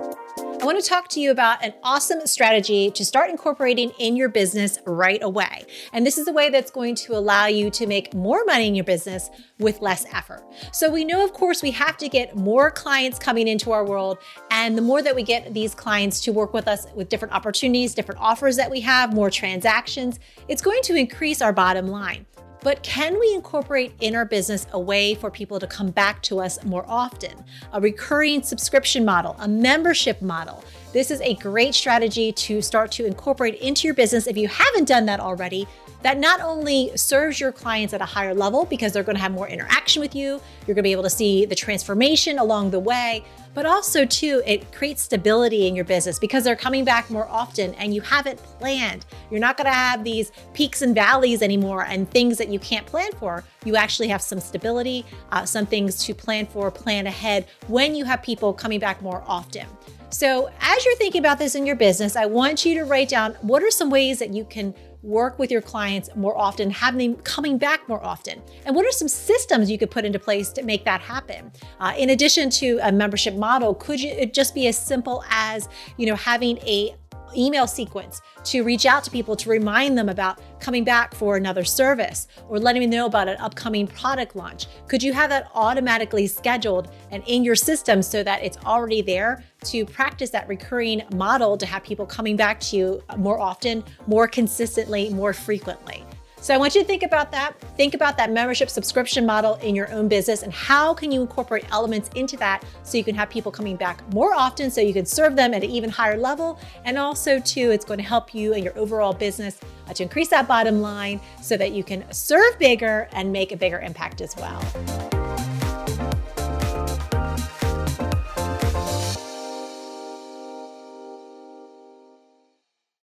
I want to talk to you about an awesome strategy to start incorporating in your business right away. And this is a way that's going to allow you to make more money in your business with less effort. So, we know, of course, we have to get more clients coming into our world. And the more that we get these clients to work with us with different opportunities, different offers that we have, more transactions, it's going to increase our bottom line. But can we incorporate in our business a way for people to come back to us more often? A recurring subscription model, a membership model. This is a great strategy to start to incorporate into your business if you haven't done that already. That not only serves your clients at a higher level because they're going to have more interaction with you, you're going to be able to see the transformation along the way, but also too it creates stability in your business because they're coming back more often and you haven't planned. You're not going to have these peaks and valleys anymore and things that you can't plan for. You actually have some stability uh, some things to plan for plan ahead when you have people coming back more often so, as you're thinking about this in your business, I want you to write down what are some ways that you can work with your clients more often, have them coming back more often? And what are some systems you could put into place to make that happen? Uh, in addition to a membership model, could you, it just be as simple as, you know, having a email sequence to reach out to people to remind them about coming back for another service or letting them know about an upcoming product launch? Could you have that automatically scheduled and in your system so that it's already there to practice that recurring model to have people coming back to you more often, more consistently, more frequently? So I want you to think about that. Think about that membership subscription model in your own business and how can you incorporate elements into that so you can have people coming back more often so you can serve them at an even higher level. And also too, it's going to help you and your overall business uh, to increase that bottom line so that you can serve bigger and make a bigger impact as well.